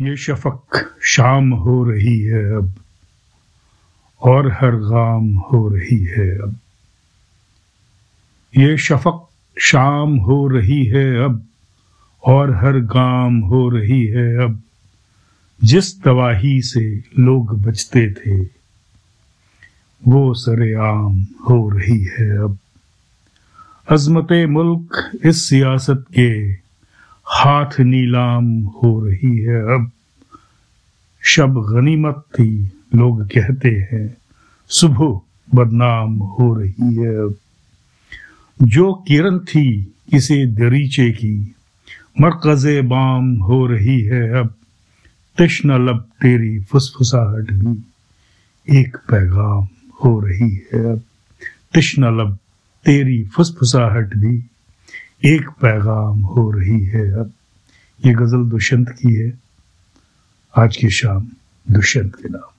ये शफक शाम हो रही है अब, और हर गाम हो रही है अब। ये शफक शाम हो रही है अब, और हर गाम हो रही है अब। जिस तबाही से लोग बचते थे, वो सरेआम हो रही है अब। अजमत मुल्क इस सियासत के हाथ नीलाम हो रही है। अब शब गनीमत थी, लोग कहते हैं। सुबह बदनाम हो रही है। अब जो किरण थी, किसी दरीचे की। मरकज बाम हो रही है। अब तृष्ण लब तेरी फुसफुसाहट भी एक पैगाम हो रही है। अब तृष्ण लब तेरी फुसफुसाहट भी एक पैगाम हो रही है अब। ये गज़ल दुष्यंत की है। आज की शाम दुष्यंत के नाम।